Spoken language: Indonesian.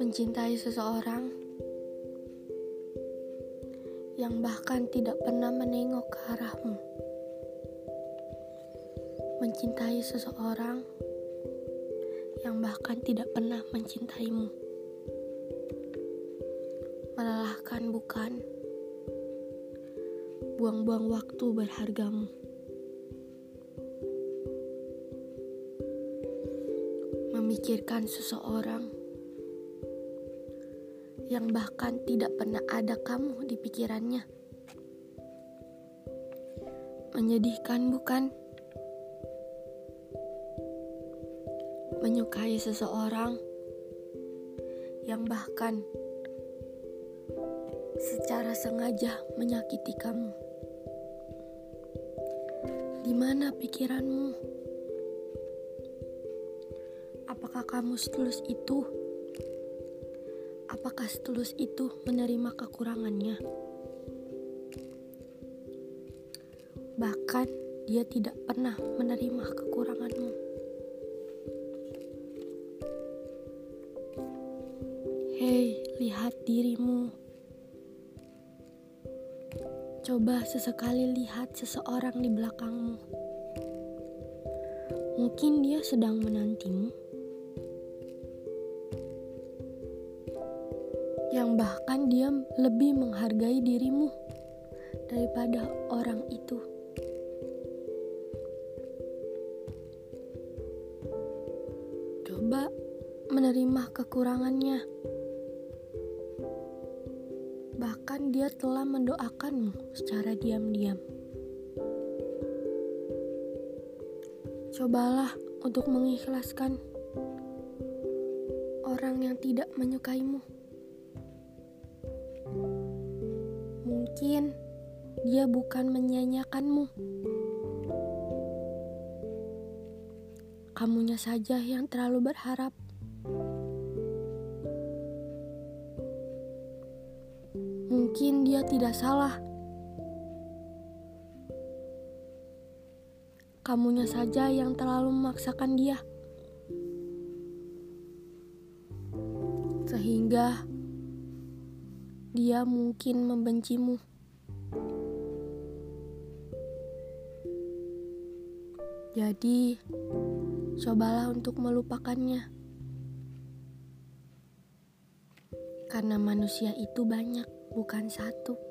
Mencintai seseorang yang bahkan tidak pernah menengok ke arahmu. Mencintai seseorang yang bahkan tidak pernah mencintaimu. Melelahkan bukan? Buang-buang waktu berhargamu. Memikirkan seseorang yang bahkan tidak pernah ada kamu di pikirannya. Menyedihkan, bukan? Menyukai seseorang yang bahkan secara sengaja menyakiti kamu. Di mana pikiranmu? Apakah kamu setulus itu? Apakah setulus itu menerima kekurangannya? Bahkan dia tidak pernah menerima kekuranganmu. Hei, lihat dirimu. Coba sesekali lihat seseorang di belakangmu. Mungkin dia sedang menantimu yang bahkan dia lebih menghargai dirimu daripada orang itu. Coba menerima kekurangannya. Bahkan dia telah mendoakanmu secara diam-diam. Cobalah untuk mengikhlaskan orang yang tidak menyukaimu. Mungkin dia bukan menyanyiakanmu. Kamunya saja yang terlalu berharap. Mungkin dia tidak salah. Kamunya saja yang terlalu memaksakan dia. Sehingga dia mungkin membencimu. Jadi, cobalah untuk melupakannya, karena manusia itu banyak, bukan satu.